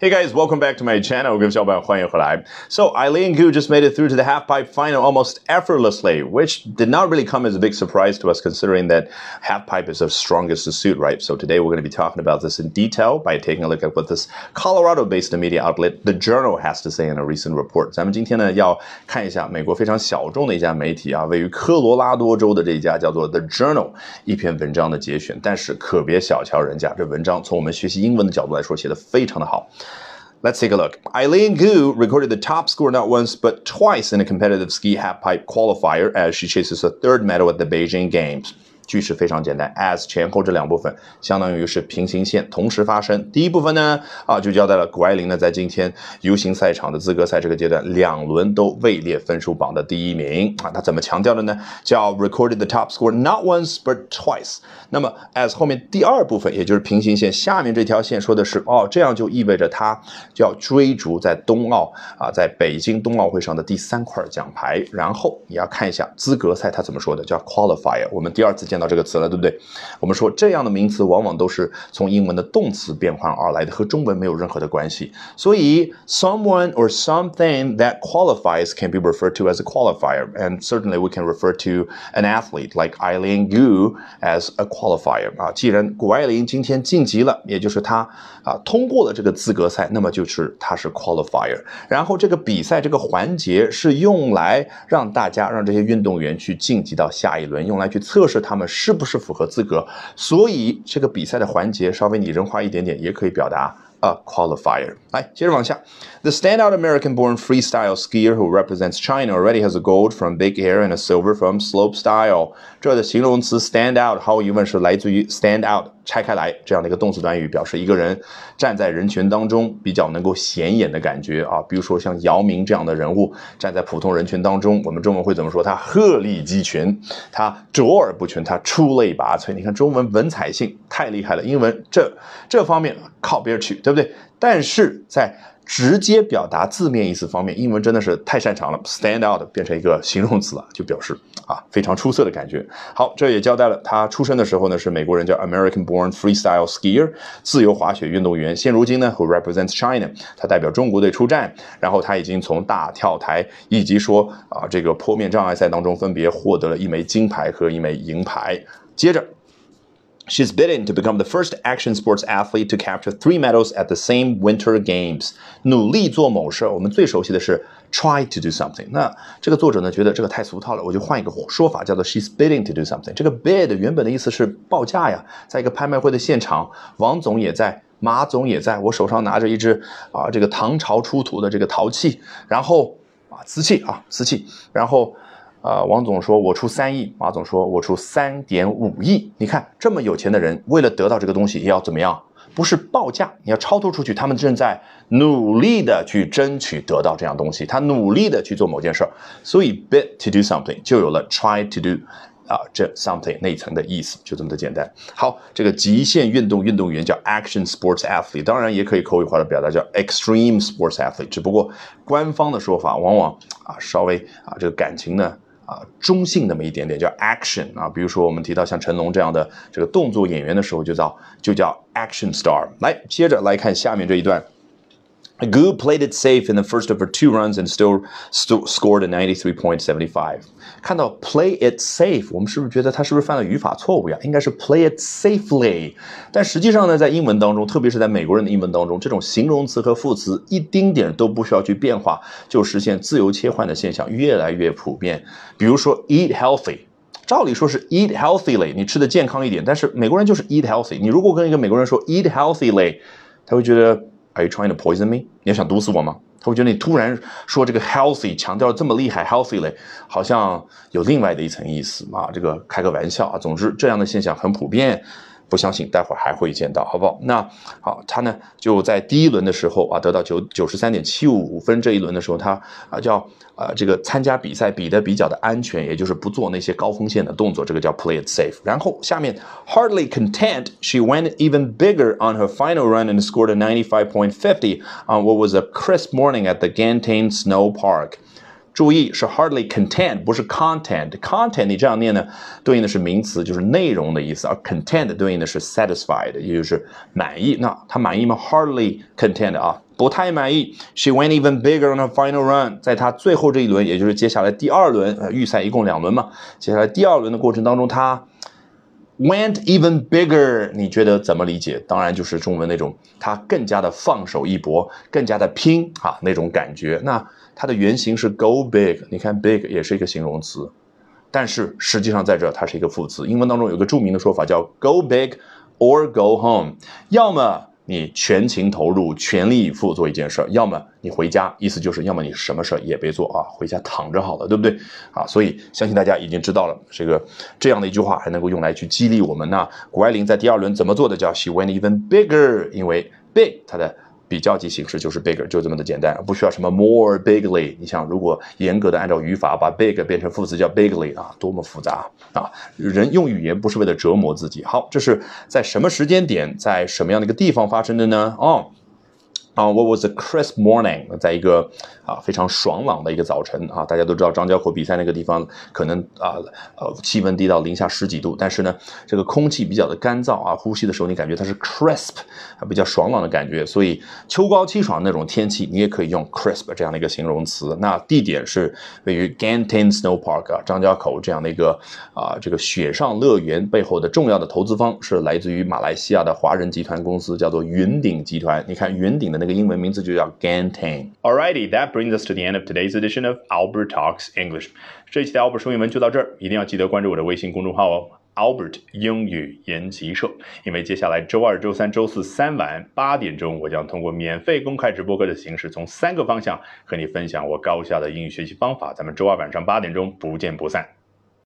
Hey guys, welcome back to my channel. 各位小伙伴，欢迎回来。So Eileen Gu just made it through to the half pipe final almost effortlessly, which did not really come as a big surprise to us considering that half pipe is her strongest suit, right? So today we're going to be talking about this in detail by taking a look at what this Colorado-based media outlet, The Journal, has to say in a recent report. 咱们今天呢要看一下美国非常小众的一家媒体啊，位于科罗拉多州的这一家叫做 The Journal 一篇文章的节选，但是可别小瞧人家，这文章从我们学习英文的角度来说写的非常的好。 Let's take a look. Eileen Gu recorded the top score not once but twice in a competitive ski halfpipe qualifier as she chases a third medal at the Beijing Games. 句式非常简单，as 前后这两部分相当于是平行线同时发生。第一部分呢，啊，就交代了谷爱凌呢在今天 U 型赛场的资格赛这个阶段，两轮都位列分数榜的第一名啊。他怎么强调的呢？叫 recorded the top score not once but twice。那么 as 后面第二部分，也就是平行线下面这条线说的是，哦，这样就意味着他就要追逐在冬奥啊，在北京冬奥会上的第三块奖牌。然后你要看一下资格赛他怎么说的，叫 qualifier。我们第二次见。到这个词了，对不对？我们说这样的名词往往都是从英文的动词变换而来的，和中文没有任何的关系。所以，someone or something that qualifies can be referred to as a qualifier, and certainly we can refer to an athlete like Eileen Gu as a qualifier. 啊，既然谷爱凌今天晋级了，也就是她啊通过了这个资格赛，那么就是她是 qualifier。然后这个比赛这个环节是用来让大家让这些运动员去晋级到下一轮，用来去测试他们。 是不是符合资格？所以这个比赛的环节稍微拟人化一点点，也可以表达 a qualifier。来，接着往下。The standout American-born freestyle skier who represents China already has a gold from big air and a silver from slopestyle。这的形容词 stand out 毫无疑问是来自于 stand out 拆开来这样的一个动词短语，表示一个人站在人群当中比较能够显眼的感觉啊。比如说像姚明这样的人物站在普通人群当中，我们中文会怎么说？他鹤立鸡群，他卓尔不群，他出类拔萃。你看中文文采性太厉害了，英文这这方面靠边去，对不对？但是在直接表达字面意思方面，英文真的是太擅长了，stand out 变成一个形容词了，就表示啊非常出色的感觉。好，这也交代了他出生的时候呢是美国人，叫 American-born freestyle skier，自由滑雪运动员。现如今呢，who represents China，他代表中国队出战。然后他已经从大跳台以及说啊这个坡面障碍赛当中分别获得了一枚金牌和一枚银牌。接着。She's bidden to become the first action sports athlete to capture three medals at the same Winter Games。努力做某事，我们最熟悉的是 try to do something。那这个作者呢，觉得这个太俗套了，我就换一个说法，叫做 she's bidding to do something。这个 bid 原本的意思是报价呀，在一个拍卖会的现场，王总也在，马总也在，我手上拿着一只啊，这个唐朝出土的这个陶器，然后啊，瓷器啊，瓷器，然后。啊，王总说：“我出三亿。”马总说：“我出三点五亿。”你看，这么有钱的人，为了得到这个东西，要怎么样？不是报价，你要超脱出去。他们正在努力的去争取得到这样东西，他努力的去做某件事儿。所以，bid to do something 就有了 try to do 啊这 something 那层的意思，就这么的简单。好，这个极限运动运动员叫 action sports athlete，当然也可以口语化的表达叫 extreme sports athlete。只不过官方的说法往往啊稍微啊这个感情呢。啊，中性那么一点点叫 action 啊，比如说我们提到像成龙这样的这个动作演员的时候，就叫就叫 action star。来，接着来看下面这一段。A good played it safe in the first of her two runs and still, still scored a 93.75. 看到 play it safe，我们是不是觉得他是不是犯了语法错误呀？应该是 play it safely。但实际上呢，在英文当中，特别是在美国人的英文当中，这种形容词和副词一丁点都不需要去变化，就实现自由切换的现象越来越普遍。比如说 eat healthy，照理说是 eat healthily，你吃的健康一点，但是美国人就是 eat healthy。你如果跟一个美国人说 eat healthily，他会觉得。Are you trying to poison me？你要想毒死我吗？他会觉得你突然说这个 healthy 强调这么厉害，healthy 嘞，好像有另外的一层意思啊。这个开个玩笑啊。总之，这样的现象很普遍。不相信，待会儿还会见到，好不好？那好，他呢就在第一轮的时候啊，得到九九十三点七五分。这一轮的时候，他啊叫啊这个参加比赛比的比较的安全，也就是不做那些高风险的动作，这个叫 play it safe。然后下面 hardly content, she went even bigger on her final run and scored a ninety five point fifty on what was a crisp morning at the Gantain Snow Park。注意是 hardly content，不是 content。content 你这样念呢，对应的是名词，就是内容的意思；而 content 对应的是 satisfied，也就是满意。那他满意吗？hardly content 啊，不太满意。She went even bigger on her final run，在她最后这一轮，也就是接下来第二轮，呃，预赛一共两轮嘛，接下来第二轮的过程当中，她。Went even bigger，你觉得怎么理解？当然就是中文那种，他更加的放手一搏，更加的拼啊那种感觉。那它的原型是 go big，你看 big 也是一个形容词，但是实际上在这它是一个副词。英文当中有个著名的说法叫 go big or go home，要么。你全情投入、全力以赴做一件事儿，要么你回家，意思就是要么你什么事儿也别做啊，回家躺着好了，对不对？啊，所以相信大家已经知道了这个这样的一句话，还能够用来去激励我们。那谷爱凌在第二轮怎么做的？叫 She went even bigger，因为 big 它的。比较级形式就是 bigger，就这么的简单，不需要什么 more bigly。你想，如果严格的按照语法把 big 变成副词叫 bigly 啊，多么复杂啊！人用语言不是为了折磨自己。好，这是在什么时间点，在什么样的一个地方发生的呢？哦。啊，What was a crisp morning？在一个啊非常爽朗的一个早晨啊，大家都知道张家口比赛那个地方可能啊呃气温低到零下十几度，但是呢这个空气比较的干燥啊，呼吸的时候你感觉它是 crisp，啊比较爽朗的感觉，所以秋高气爽那种天气你也可以用 crisp 这样的一个形容词。那地点是位于 Gantain Snow Park 啊张家口这样的一个啊这个雪上乐园背后的重要的投资方是来自于马来西亚的华人集团公司，叫做云顶集团。你看云顶的。那个英文名字就叫 Gantain。Alrighty, that brings us to the end of today's edition of Albert Talks English。这一期的 Albert 说英文就到这儿，一定要记得关注我的微信公众号哦，Albert 英语研习社。因为接下来周二、周三、周四三晚八点钟，我将通过免费公开直播课的形式，从三个方向和你分享我高效的英语学习方法。咱们周二晚上八点钟不见不散。